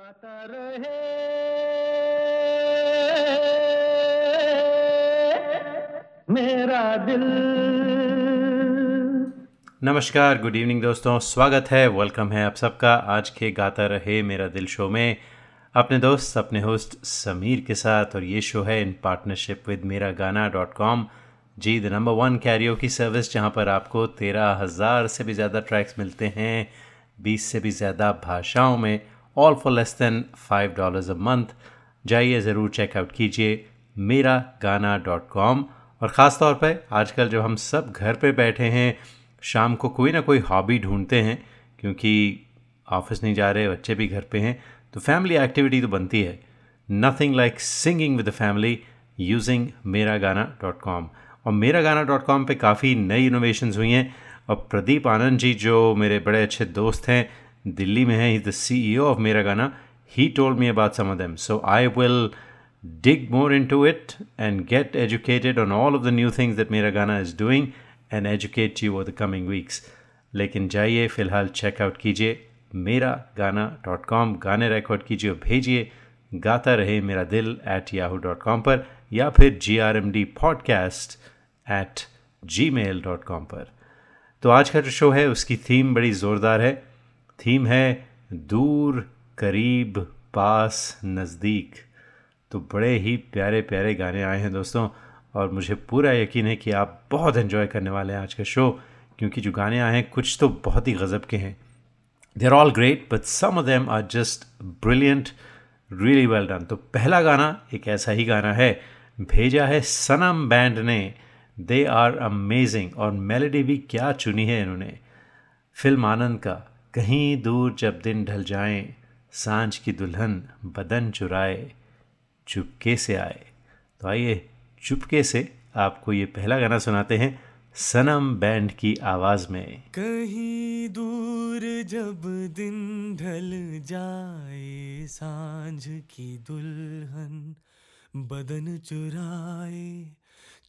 गाता रहे। मेरा दिल। नमस्कार गुड इवनिंग दोस्तों, स्वागत है वेलकम है आप सबका। आज के गाता रहे मेरा दिल शो में अपने दोस्त, अपने होस्ट समीर के साथ और ये शो है इन partnership with Mera Gana dot com ji the number one Cairo की सर्विस जहाँ पर आपको तेरह हज़ार से भी ज़्यादा ट्रैक्स मिलते हैं, बीस से भी ज़्यादा भाषाओं में। All for less than five dollars a month जाइए ज़रूर चेकआउट कीजिए मेरा गाना डॉट कॉम और ख़ास तौर पर आजकल जब हम सब घर पे बैठे हैं, शाम को कोई ना कोई हॉबी ढूंढते हैं, क्योंकि ऑफ़िस नहीं जा रहे, बच्चे भी घर पे हैं तो फैमिली एक्टिविटी तो बनती है। Nothing like singing with the family using Mera Gana dot com और मेरा गाना डॉट कॉम पर काफ़ी नई इनोवेशंस हुई हैं और प्रदीप आनंद जी, जो मेरे बड़े अच्छे दोस्त हैं दिल्ली में है is the C E O of Mera Gana. He told me about some of them so I will dig more into it and get educated on all of the new things that मेरा गाना is doing and educate you over the coming weeks. लेकिन जाइए, फ़िलहाल checkout कीजिए मेरा गाना dot com गाने record कीजिए और भेजिए। गाता रहे मेरा दिल एट याहू डॉट कॉम पर या फिर G R M D podcast at Gmail dot com पर। तो आज का जो शो है, उसकी थीम बड़ी ज़ोरदार है। थीम है दूर, करीब, पास, नज़दीक। तो बड़े ही प्यारे प्यारे गाने आए हैं दोस्तों, और मुझे पूरा यकीन है कि आप बहुत इन्जॉय करने वाले हैं आज का शो क्योंकि जो गाने आए हैं कुछ तो बहुत ही गज़ब के हैं। They are all great but some of them are just brilliant really well done तो पहला गाना एक ऐसा ही गाना है, भेजा है सनम बैंड ने। दे आर अमेजिंग और मेलेडी भी क्या चुनी है इन्होंने। फ़िल्म आनंद का। कहीं दूर जब दिन ढल जाए, साँझ की दुल्हन बदन चुराए, चुपके से आए। तो आइए, चुपके से आपको ये पहला गाना सुनाते हैं, सनम बैंड की आवाज़ में। कहीं दूर जब दिन ढल जाए, साँझ की दुल्हन बदन चुराए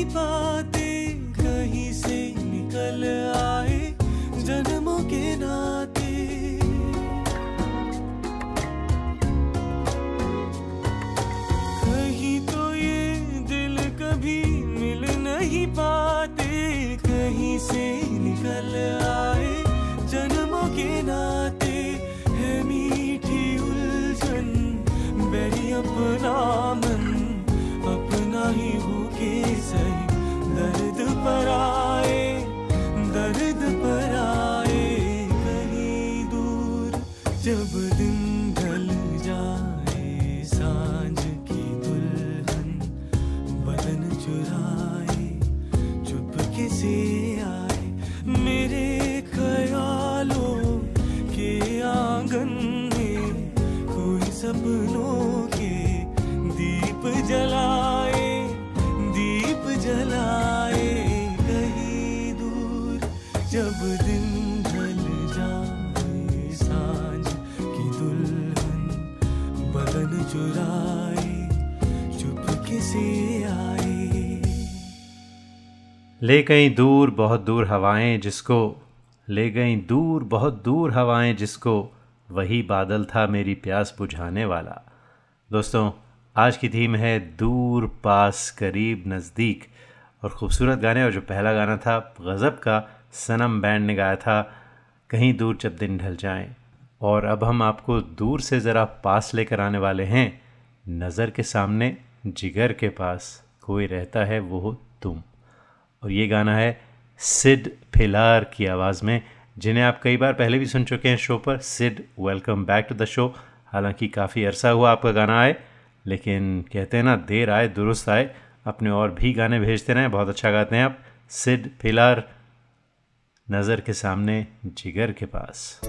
नहीं पाते कहीं से निकल आए जन्मों के नाते। कहीं तो ये दिल कभी मिल नहीं पाते, कहीं से निकल आए जन्मों के नाते। ले गई दूर बहुत दूर हवाएँ जिसको, ले गई दूर बहुत दूर हवाएँ जिसको, वही बादल था मेरी प्यास बुझाने वाला। दोस्तों, आज की थीम है दूर पास करीब नज़दीक। और ख़ूबसूरत गाने, और जो पहला गाना था गज़ब का, सनम बैंड ने गाया था, कहीं दूर जब दिन ढल जाएँ। और अब हम आपको दूर से ज़रा पास लेकर आने वाले हैं। नज़र के सामने, जिगर के पास, कोई रहता है वो तुम। और ये गाना है सिड फिलार की आवाज़ में, जिन्हें आप कई बार पहले भी सुन चुके हैं शो पर। Sid welcome back to the show हालाँकि काफ़ी अरसा हुआ आपका गाना आए, लेकिन कहते हैं ना, देर आए, दुरुस्त आए। अपने और भी गाने भेजते रहें, बहुत अच्छा गाते हैं आप। सिड फिलार, नज़र के सामने, जिगर के पास।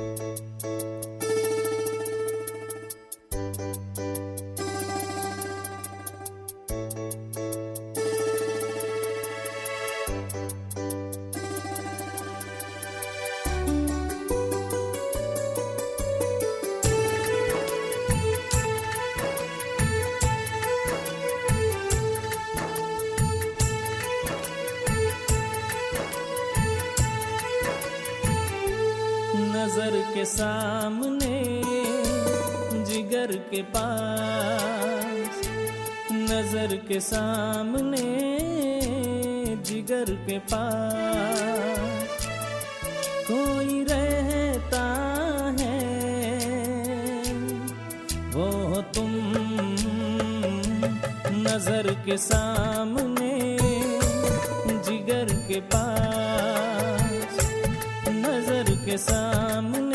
के सामने जिगर के पास, नज़र के सामने जिगर के पास कोई रहता है, वो हो तुम नज़र के सामने जिगर के पास, नज़र के सामने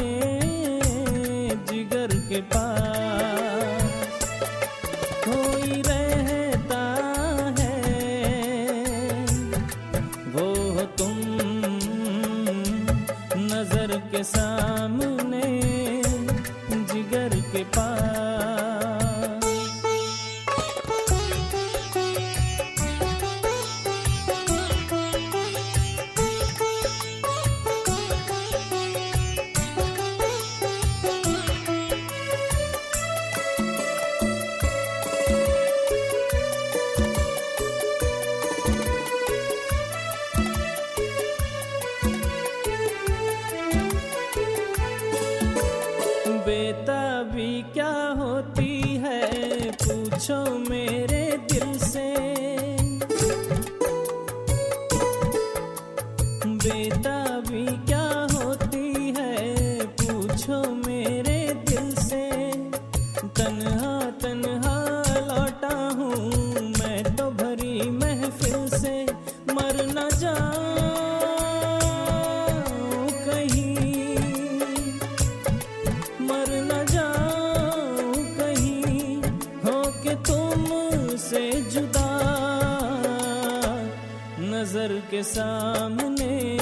के सामने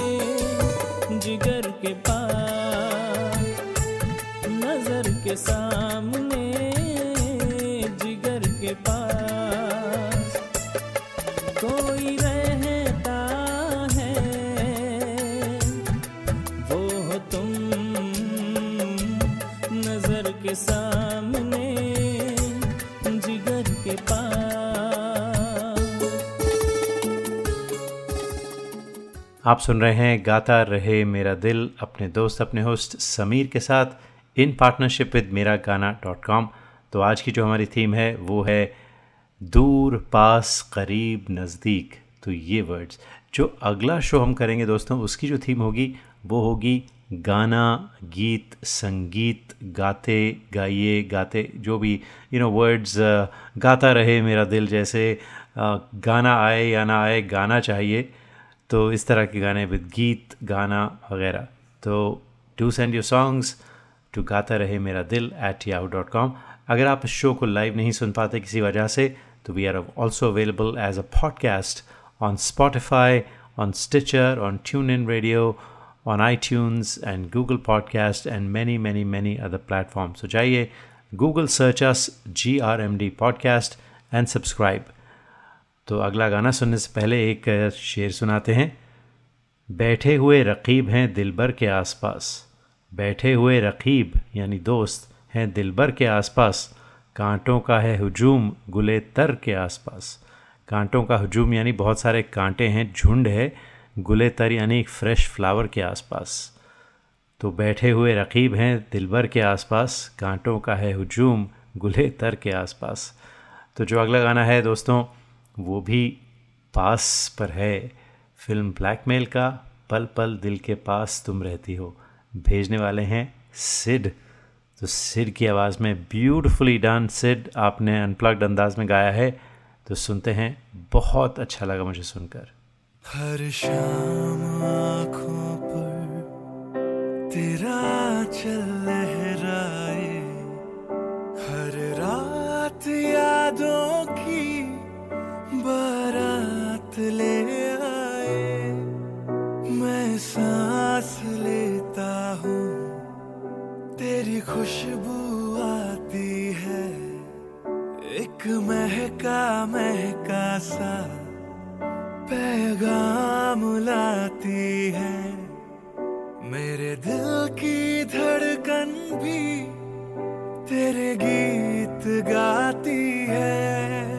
जिगर के पास नज़र के सामने। आप सुन रहे हैं गाता रहे मेरा दिल अपने दोस्त अपने होस्ट समीर के साथ इन पार्टनरशिप विद मेरा गाना डॉट कॉम तो आज की जो हमारी थीम है वो है दूर पास करीब नज़दीक। तो ये वर्ड्स जो अगला शो हम करेंगे दोस्तों उसकी जो थीम होगी वो होगी गाना गीत संगीत गाते गाइए गाते जो भी यू नो वर्ड्स गाता रहे मेरा दिल जैसे अ, गाना आए या ना आए गाना चाहिए। तो इस तरह के गाने विद गीत गाना वगैरह तो do send your songs to Gaata Rahe Mera दिल एट याहू डॉट कॉम अगर आप इस शो को लाइव नहीं सुन पाते किसी वजह से तो we are also available as a podcast on Spotify on Stitcher on TuneIn radio on iTunes and Google Podcast and many, many, many other platforms. So जाइए Google search us GRMD podcast and subscribe. तो अगला गाना सुनने से पहले एक शेर सुनाते हैं। बैठे हुए रकीब हैं दिलबर के आसपास। बैठे हुए रकीब, यानी दोस्त, हैं दिलबर के आसपास। कांटों का है हजूम गुले तर के आसपास। कांटों का हजूम, यानी बहुत सारे कांटे हैं, झुंड है गुले तर, यानी एक फ्रेश फ्लावर के आसपास। तो बैठे हुए रकीब हैं दिलबर के आसपास। कांटों का है हजूम गुले तर के आसपास। तो जो अगला गाना है दोस्तों वो भी पास पर है। फ़िल्म ब्लैकमेल का पल पल दिल के पास तुम रहती हो। भेजने वाले हैं सिड। तो सिड की आवाज़ में ब्यूटिफुली डन सिड। आपने अनप्लग्ड अंदाज में गाया है। तो सुनते हैं। बहुत अच्छा लगा मुझे सुनकर। हर शाम आँखों पर तेरा चल लहराए हर रात यादों की बारात ले आए, मैं सांस लेता हूँ। तेरी खुशबू आती है, एक महका महका सा पैगाम लाती है। मेरे दिल की धड़कन भी तेरे गीत गाती है।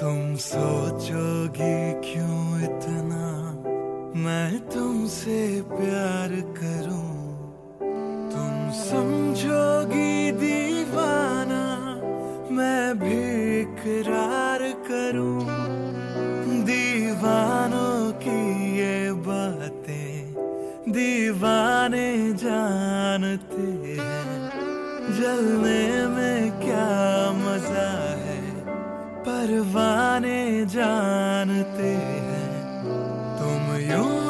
तुम सोचोगी क्यों इतना? मैं तुमसे प्यार करूँ। तुम समझोगी दीवाना, मैं भी इकरार करूँ। दीवानों की ये बातें, दीवाने जानते हैं। जलने में परवाने जानते हैं। तुम यूँ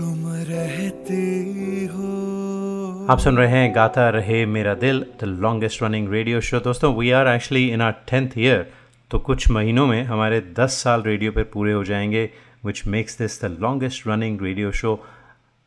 तुम रहती हो। आप सुन रहे हैं Gaata Rahe Mera Dil the longest running radio show दोस्तों we are actually in our tenth year तो कुछ महीनों में हमारे 10 साल रेडियो पर पूरे हो जाएँगे which makes this the longest running radio show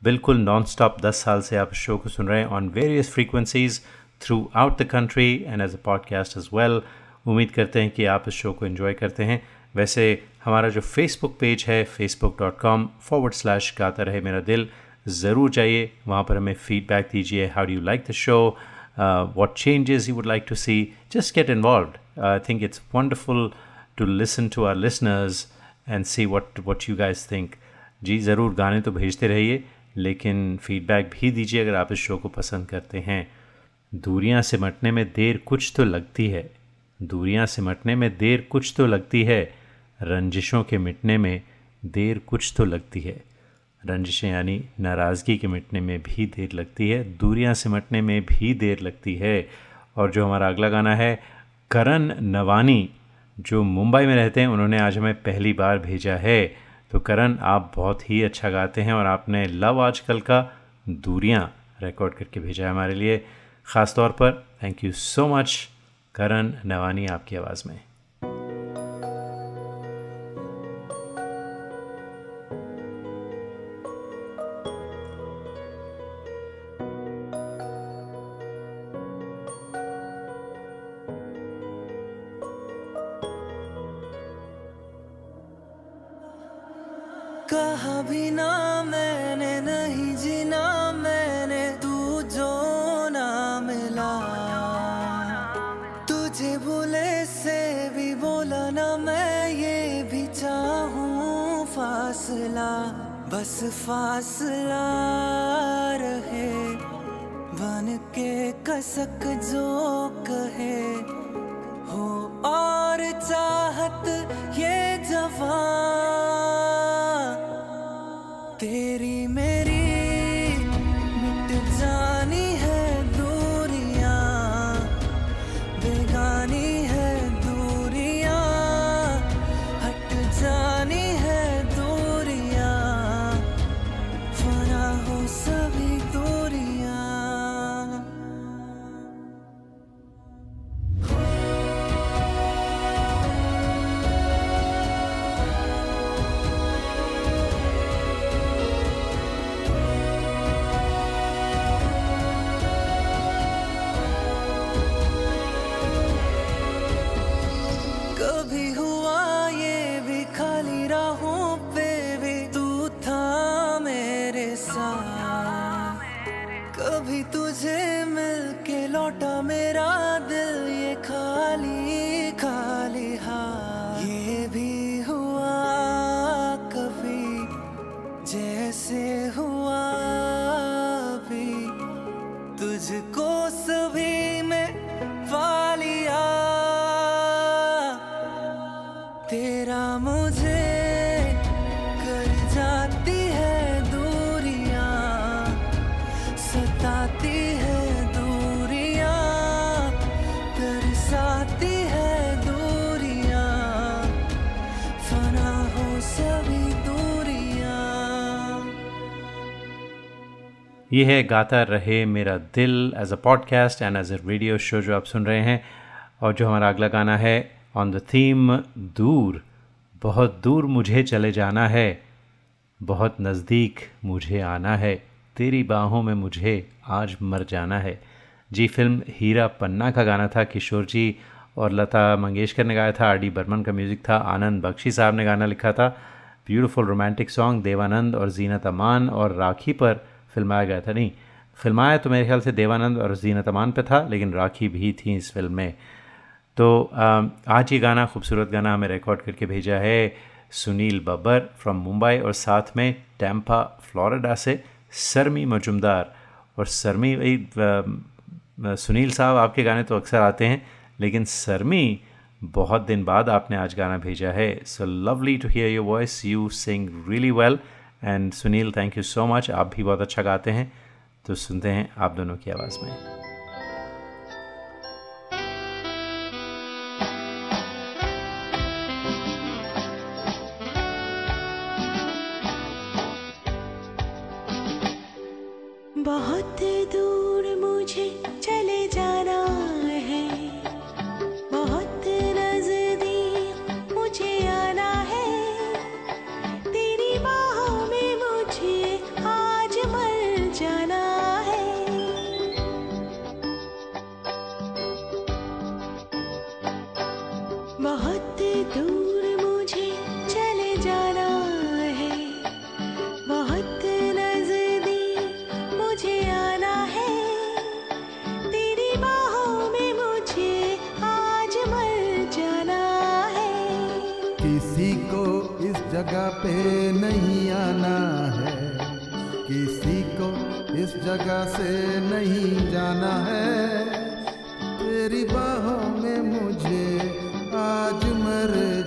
बिल्कुल नॉन स्टॉप 10 साल से आप शो को सुन रहे हैं on various frequencies throughout the country and as a podcast as well उम्मीद करते हैं कि आप इस शो को इन्जॉय करते हैं। वैसे हमारा जो फेसबुक पेज है Facebook dot com forward slash Gaata Rahe Mera दिल, ज़रूर जाइए। वहाँ पर हमें फीडबैक दीजिए। How do you like the show what changes you would like to see just get involve I think it's wonderful to listen to our listeners and see what what you guys think जी, ज़रूर गाने तो भेजते रहिए, लेकिन feedback भी दीजिए अगर आप इस शो को पसंद करते हैं। दूरियाँ सिमटने में देर कुछ तो लगती है। दूरियाँ सिमटने में देर कुछ तो लगती है। रंजिशों के मिटने में देर कुछ तो लगती है। रंजिशें यानी नाराज़गी के मिटने में भी देर लगती है, दूरियाँ सिमटने में भी देर लगती है। और जो हमारा अगला गाना है, करण नवानी, जो मुंबई में रहते हैं, उन्होंने आज हमें पहली बार भेजा है। तो करण, आप बहुत ही अच्छा गाते हैं और आपने लव आजकल का दूरियाँ रिकॉर्ड करके भेजा है हमारे लिए। ख़ास तौर पर thank you so much Karan Navani आपकी आवाज़ में। कहा भी ना मैंने, नहीं जीना मैंने तू जो ना मिला। तुझे भूले से भी बोला ना मैं, ये भी चाहूँ फासला। बस फासला रहे बन के कसक जो कहे। हो और चाहत ये जवान कभी हुआ ये है Gaata Rahe Mera Dil as a podcast and as a radio show जो आप सुन रहे हैं। और जो हमारा अगला गाना है ऑन द थीम दूर, बहुत दूर मुझे चले जाना है, बहुत नज़दीक मुझे आना है, तेरी बाहों में मुझे आज मर जाना है। जी, फ़िल्म हीरा पन्ना का गाना था, किशोर जी और लता मंगेशकर ने गाया था, आर डी बर्मन का म्यूज़िक था, आनंद बख्शी साहब ने गाना लिखा था। ब्यूटीफुल रोमांटिक सॉन्ग देवानंद और जीनत अमान और राखी पर फिल्माया गया था। नहीं फिल्माया तो मेरे ख्याल से देवानंद और जीनत अमान पे था लेकिन राखी भी थी इस फ़िल्म में। तो आज ये गाना खूबसूरत गाना हमें रिकॉर्ड करके भेजा है सुनील बब्बर फ्रॉम मुंबई और साथ में टैम्पा फ्लोरिडा से सरमी मजुमदार। और सरमी अम, सुनील साहब आपके गाने तो अक्सर आते हैं लेकिन सरमी बहुत दिन बाद आपने आज गाना भेजा है। So lovely to hear your voice you sing really well and Sunil thank you so much आप भी बहुत अच्छा गाते हैं। तो सुनते हैं आप दोनों की आवाज़ में। नहीं जाना है। तेरी बाहों में मुझे आज मर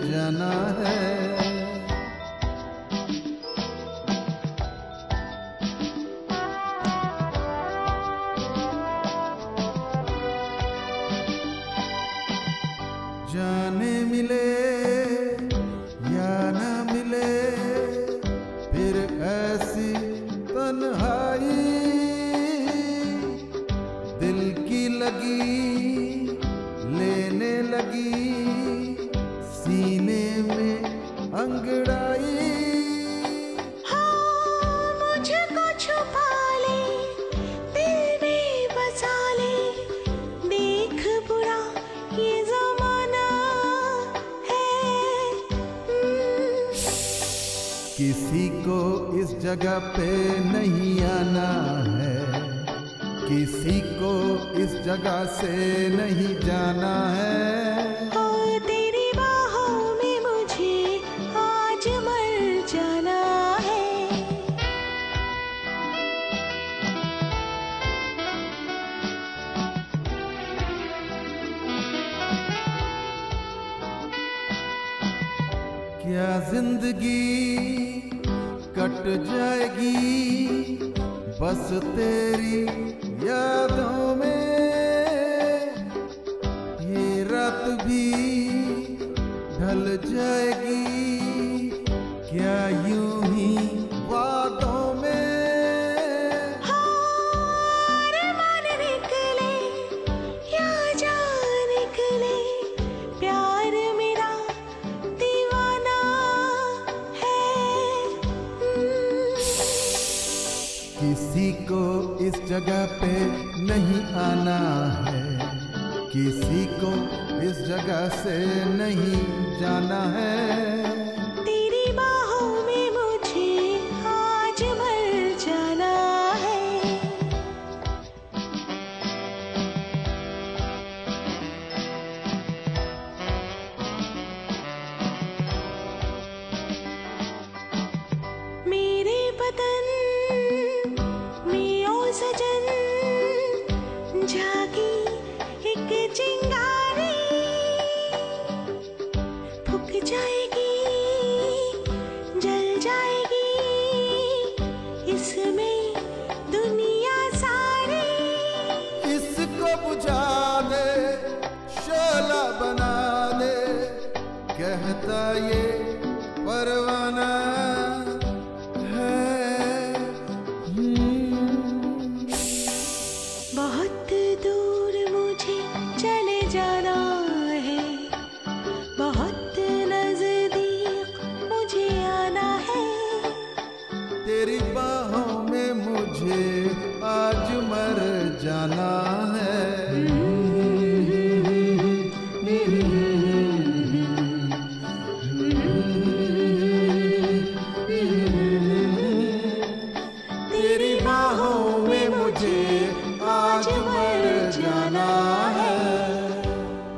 जगह पे नहीं आना है। किसी को इस जगह से नहीं जाना है। और तेरी बाहों में मुझे आज मर जाना है। क्या ज़िंदगी कट जाएगी। बस तेरी यादों में आना है। किसी को इस जगह से नहीं जाना है।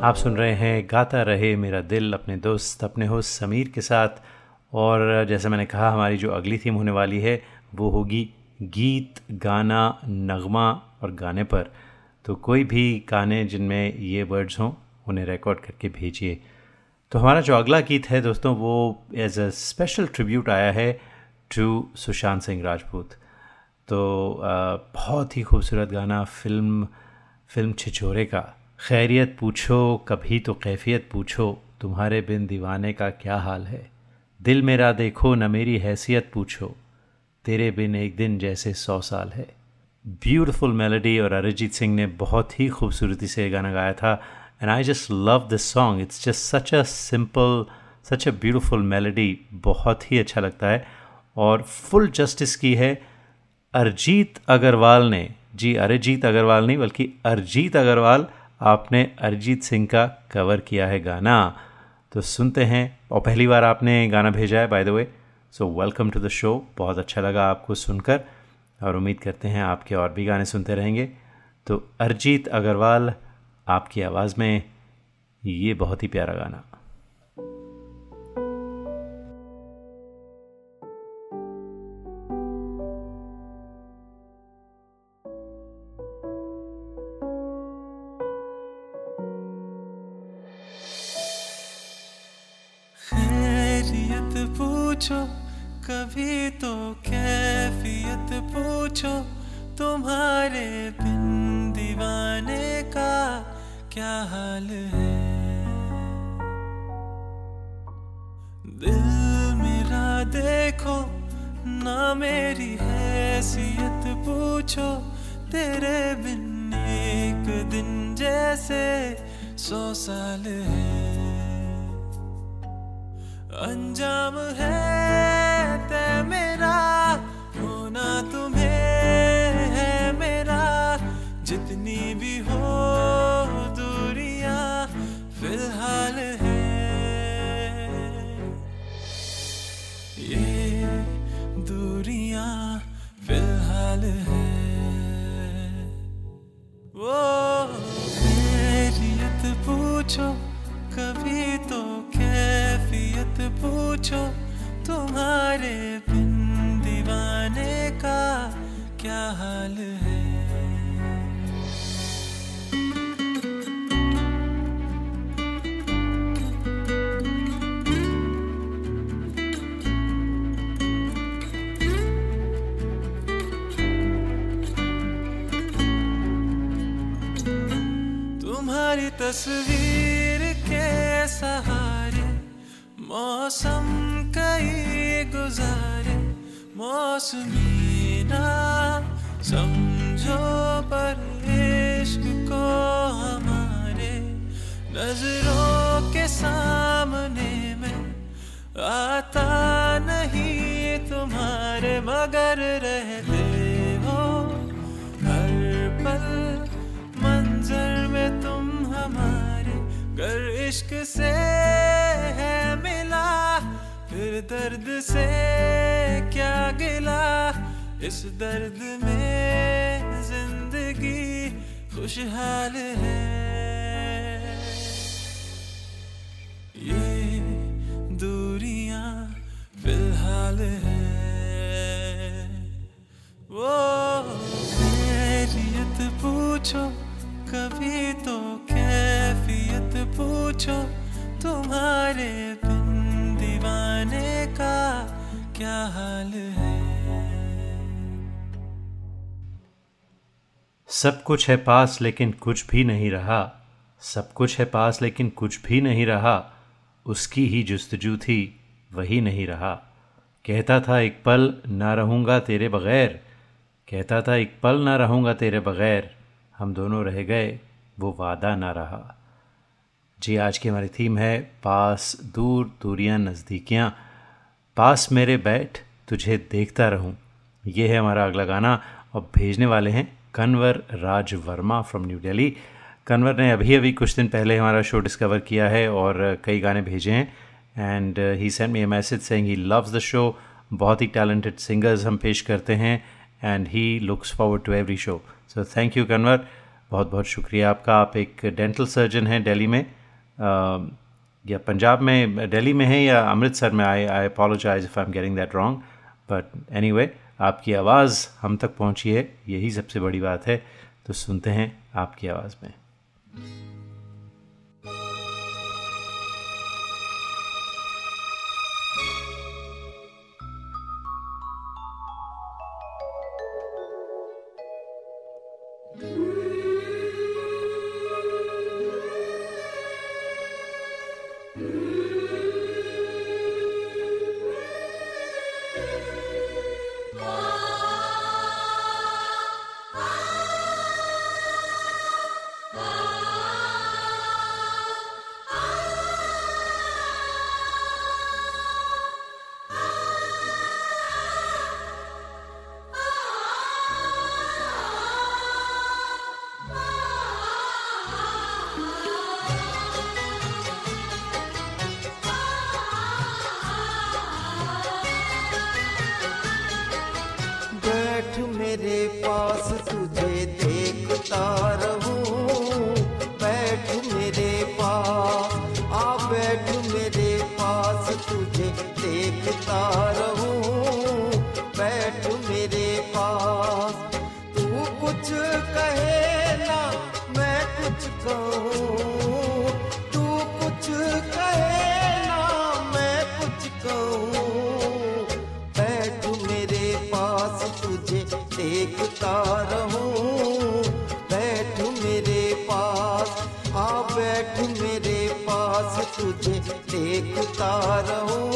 आप सुन रहे हैं गाता रहे मेरा दिल अपने दोस्त, अपने होस्ट समीर के साथ। और जैसे मैंने कहा, हमारी जो अगली थीम होने वाली है, वो होगी गीत, गाना, नगमा और गाने पर। तो कोई भी गाने जिनमें ये वर्ड्स हों, उन्हें रिकॉर्ड करके भेजिए। तो हमारा जो अगला गीत है दोस्तों, वो एज अ स्पेशल ट्रिब्यूट आया है टू सुशांत सिंह राजपूत। तो बहुत ही खूबसूरत गाना, फ़िल्म फ़िल्म छिछोरे का। खैरियत पूछो, कभी तो कैफियत पूछो, तुम्हारे बिन दीवाने का क्या हाल है? दिल मेरा देखो, न मेरी हैसियत पूछो। तेरे बिन एक दिन जैसे सौ साल है। ब्यूटिफुल मेलोडी और अरिजीत सिंह ने बहुत ही खूबसूरती से गाना गाया था। And I just love this song it's just such a simple such a beautiful melody बहुत ही अच्छा लगता है। और फुल जस्टिस की है अरिजीत अग्रवाल ने। जी, अरिजीत अग्रवाल नहीं, बल्कि अरिजीत अग्रवाल आपने अरिजीत सिंह का कवर किया है गाना। तो सुनते हैं, और पहली बार आपने गाना भेजा है by the way so welcome to the show बहुत अच्छा लगा आपको सुनकर, और उम्मीद करते हैं आपके और भी गाने सुनते रहेंगे। तो अरिजीत अग्रवाल, आपकी आवाज़ में ये बहुत ही प्यारा गाना। खुशहाल है। सब कुछ है पास, लेकिन कुछ भी नहीं रहा। सब कुछ है पास, लेकिन कुछ भी नहीं रहा। उसकी ही जस्तजू थी, वही नहीं रहा। कहता था, एक पल ना रहूँगा तेरे बग़ैर। कहता था, एक पल ना रहूँगा तेरे बग़ैर। हम दोनों रह गए, वो वादा ना रहा। जी, आज की हमारी थीम है, पास, दूर, दूरियाँ, नज़दीकियाँ। पास मेरे बैठ, तुझे देखता रहूँ। ये है हमारा अगला गाना, और भेजने वाले हैं कन्वर राज वर्मा फ्रॉम न्यू दिल्ली कन्वर ने अभी अभी कुछ दिन पहले हमारा शो डिस्कवर किया है और कई गाने भेजे हैं। And he send me a message saying he loves the show बहुत ही टैलेंटेड सिंगर्स हम पेश करते हैं and he looks forward to every show so thank you Kanwar. बहुत बहुत शुक्रिया आपका। आप एक डेंटल सर्जन हैं दिल्ली में। Uh, या पंजाब में दिल्ली में हैं या अमृतसर में? I I apologize if I am getting that wrong but anyway आपकी आवाज़ हम तक पहुँची है, यही सबसे बड़ी बात है। तो सुनते हैं आपकी आवाज़ में। देखता रहूँ बैठ मेरे पास आ बैठ मेरे पास तुझे देखता रहूँ।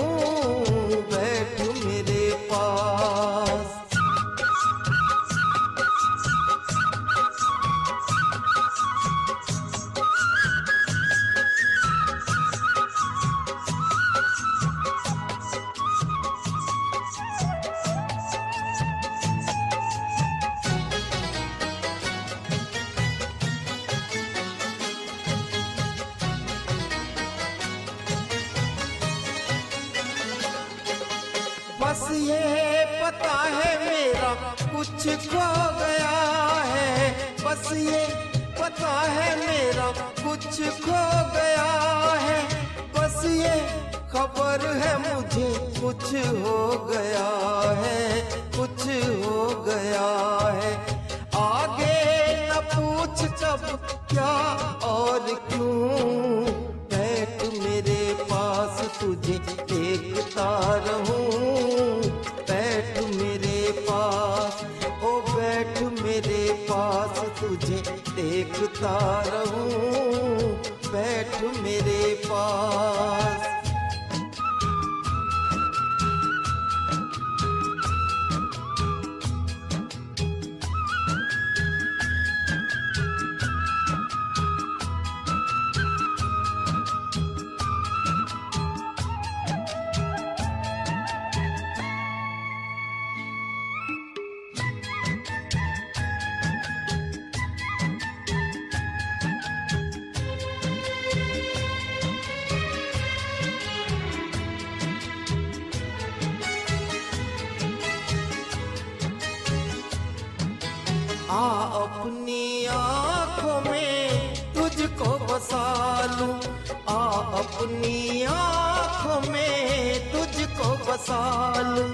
अपनी आँखों में तुझको बसा लूँ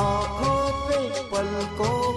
आँखों पे पलकों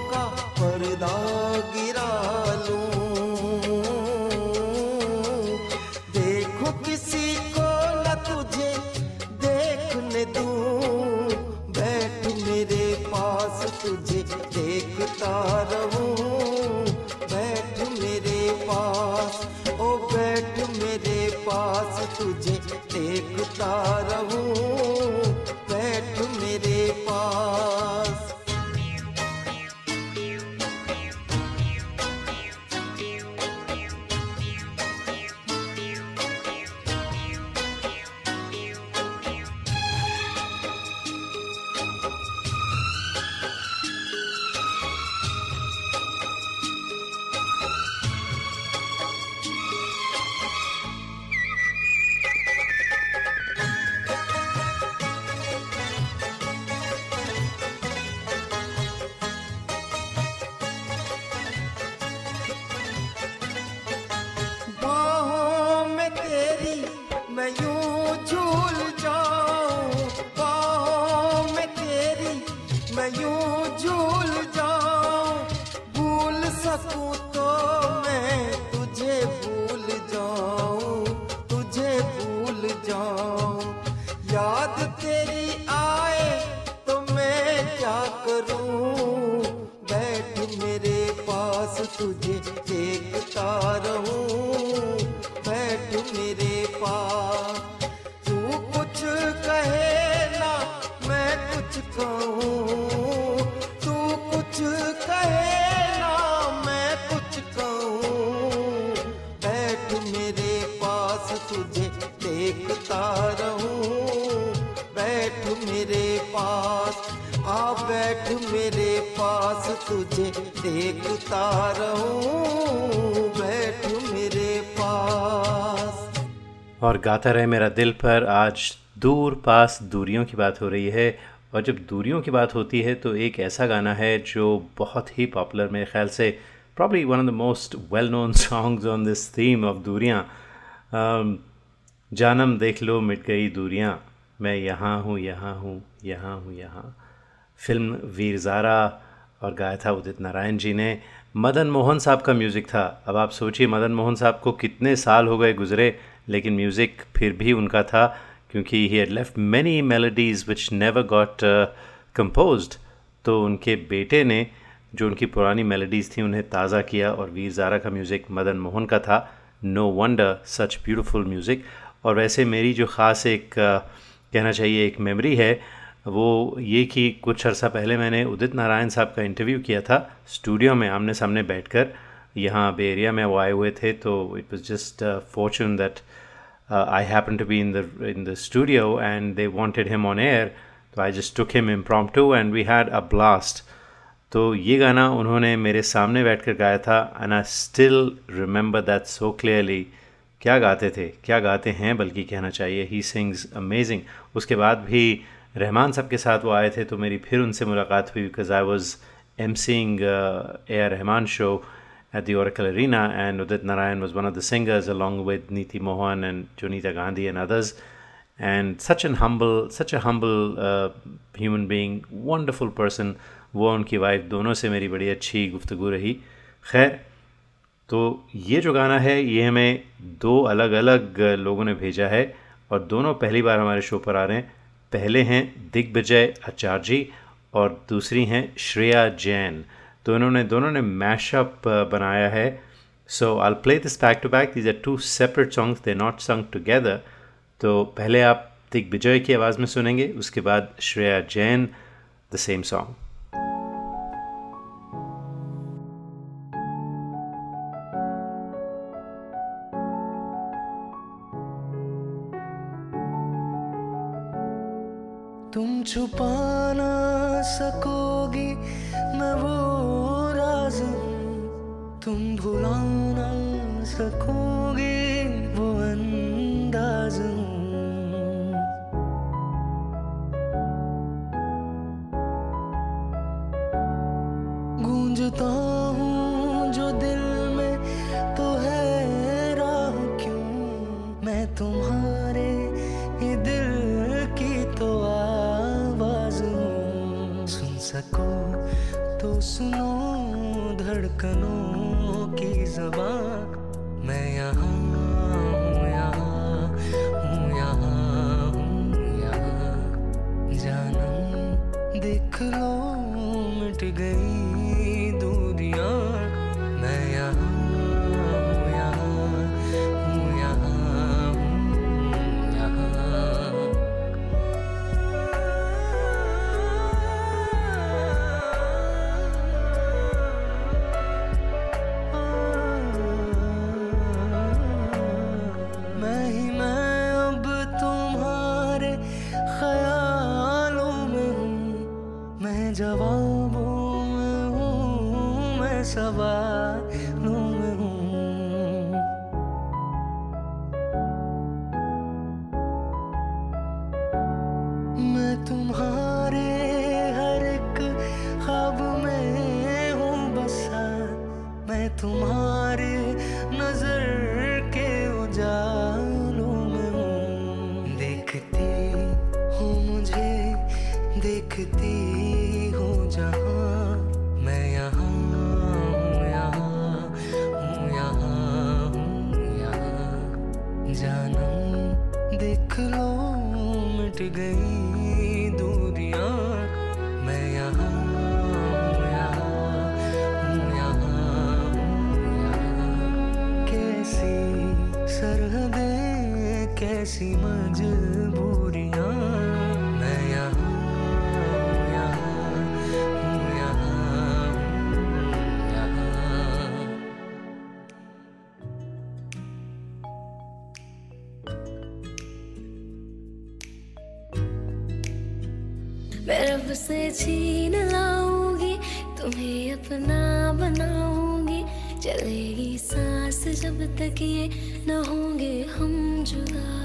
और गाता रहे मेरा दिल पर। आज दूर पास दूरियों की बात हो रही है और जब दूरियों की बात होती है तो एक ऐसा गाना है जो बहुत ही पॉपुलर मेरे ख्याल से। Probably one of the most well known songs on this theme of दूरियाँ जानम देख लो मिट गई दूरियाँ। मैं यहाँ हूँ यहाँ हूँ यहाँ हूँ, यहाँ। फ़िल्म वीर ज़ारा और गाया था उदित नारायण जी ने। मदन मोहन साहब का म्यूज़िक था। अब आप सोचिए मदन मोहन साहब को कितने साल हो गए गुज़रे। लेकिन म्यूज़िक फिर भी उनका था क्योंकि he had left many melodies which never got composed तो उनके बेटे ने जो उनकी पुरानी मेलोडीज़ थी उन्हें ताज़ा किया और वीर ज़ारा का म्यूज़िक मदन मोहन का था। No wonder such beautiful music और वैसे मेरी जो ख़ास एक अ, कहना चाहिए एक मेमोरी है वो ये कि कुछ अर्सा पहले मैंने उदित नारायण साहब का इंटरव्यू किया था स्टूडियो में आमने सामने बैठकर। यहाँ बे एरिया में वो आए हुए थे तो it was just fortune that I happen to be in the in the studio and they wanted him on air तो I just took him impromptu and we had a blast तो ये गाना उन्होंने मेरे सामने बैठकर गाया था and I still remember that so clearly क्या गाते थे? क्या गाते हैं? बल्कि कहना चाहिए ही सिंग्स अमेजिंग उसके बाद भी रहमान साहब के साथ वो आए थे तो मेरी फिर उनसे मुलाकात हुई because I was emceeing A Rahman show at the Oracle Arena, and Udit Narayan was one of the singers along with Niti Mohan and Junita Gandhi and others. And such an humble, such a humble uh, human being, wonderful person. वो उनकी wife दोनों से मेरी बड़ी अच्छी गुफ्तगु रही खैर तो ये जो गाना है ये हमें दो अलग अलग लोगों ने भेजा है और दोनों पहली बार हमारे शो पर आ रहे हैं पहले हैं दिग्विजय आचार्य और दूसरी हैं श्रेया जैन तो इन्होंने, दोनों ने मैशअप बनाया है। So I play this back to back these are two separate songs they not sung together तो पहले आप दिग्विजय की आवाज़ में सुनेंगे, उसके बाद Shreya Jain the same song तुम छुपा ना सकोगी सकोगी वो अंदाज गूंजता हूँ जो दिल में तो है राह क्यों मैं तुम्हारे दिल की तो सुन सको तो सुनो धड़कनों की जबा मैं यहाँ हूँ यहाँ हूँ यहाँ हूँ यहाँ। जानम देख लो। छीन लाऊँगी तुम्हें अपना बनाऊँगी। चलेगी सांस जब तक ये न होंगे हम जुदा।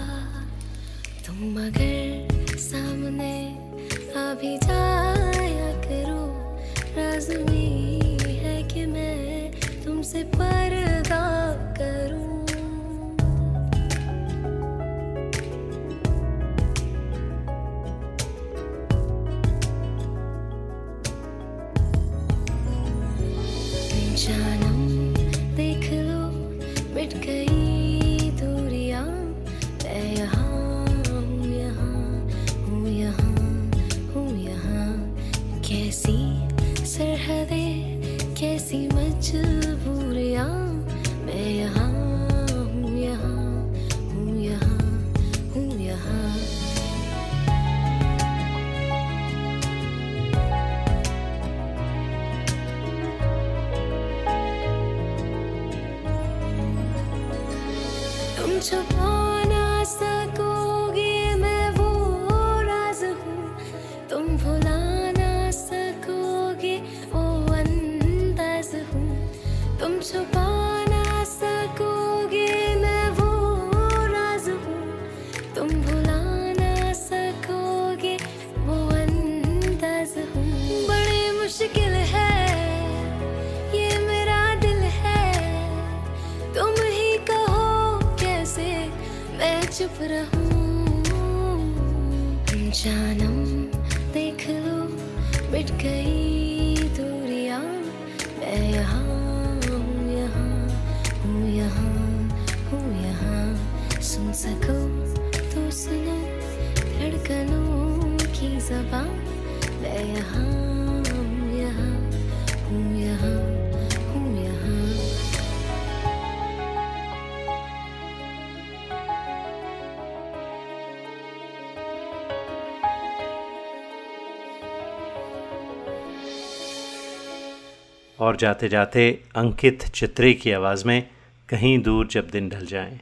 और जाते जाते अंकित चित्रे की आवाज़ में कहीं दूर जब दिन ढल जाएँ।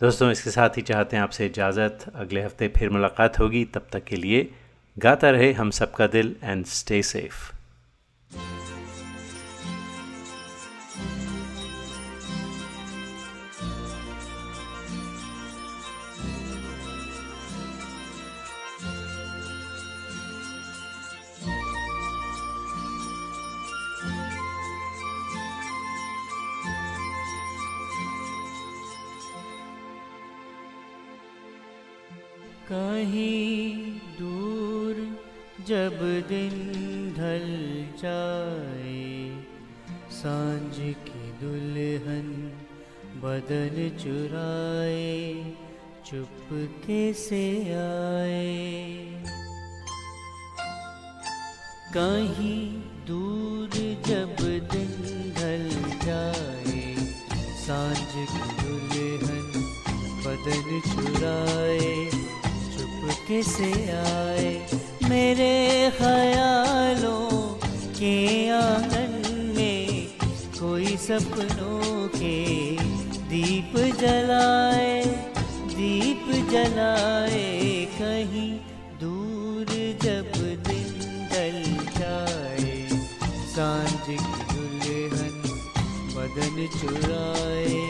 दोस्तों, इसके साथ ही चाहते हैं आपसे इजाज़त। अगले हफ़्ते फिर मुलाकात होगी। तब तक के लिए गाता रहे हम सबका दिल एंड स्टे सेफ़ कहीं दूर जब दिन ढल जाए। साँझ की दुल्हन बदन चुराए, चुपके से आए। कहीं दूर जब दिन ढल जाए, साँझ की दुल्हन बदन चुराए चुपके से आए, मेरे ख्यालों के आँगन में कोई सपनों के दीप जलाए दीप जलाए कहीं दूर जब दिन ढल जाए। साँझ की दुल्हन बदन चुराए,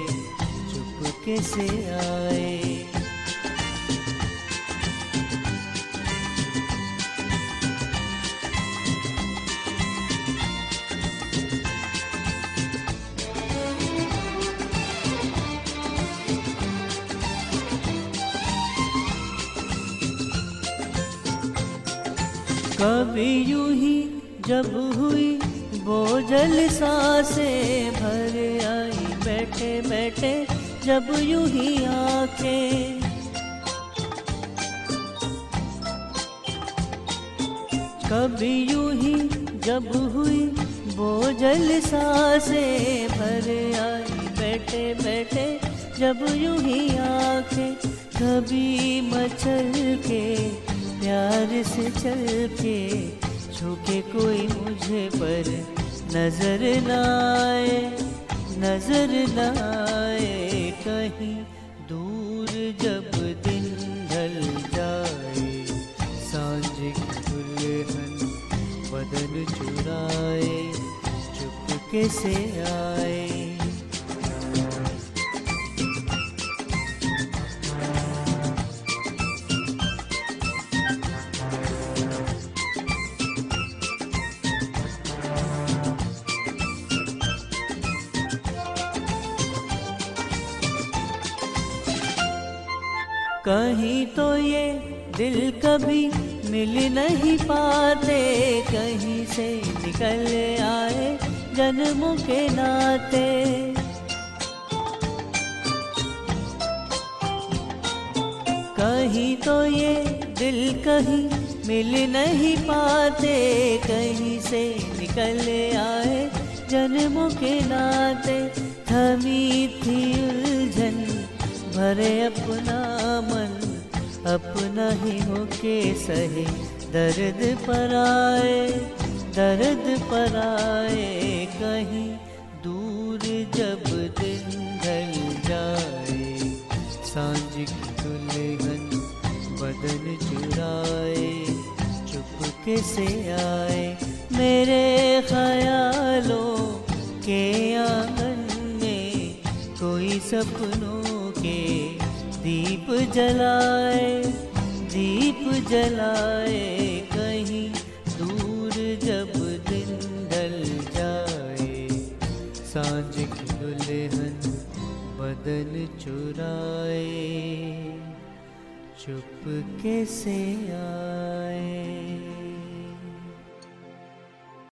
चुपके से आए। कभी यूँ ही जब हुई बोझल सासे भर आई बैठे बैठे जब यूँ ही आँखें। कभी यूँ ही जब हुई बोझल सासे भर आई बैठे बैठे जब यूँ ही आँखें, कभी मचल के प्यार से चल के छूके कोई मुझे पर नज़र न आए, नज़र न आए। कहीं दूर जब दिन ढल जाए, साँझ की दुल्हन बदन चुराए, चुपके से आए। कहीं तो ये दिल कभी मिल नहीं पाते। कहीं से निकल आए जन्मों के नाते। कहीं तो ये दिल कहीं मिल नहीं पाते। कहीं से निकल आए जन्मों के नाते। थमी थी उलझन भरे अपना मन, अपना ही हो के सहे। दर्द पर आए, दर्द पर आए कहीं दूर जब दिन ढल जाए। साँझ की दुल्हन बदन चुराए, चुपके से आए। मेरे ख्यालों के आँगन में कोई सपनों के दीप जलाए दीप जलाए कहीं दूर जब दिन ढल जाए। साँझ की दुल्हन बदन चुराए, चुपके से आए।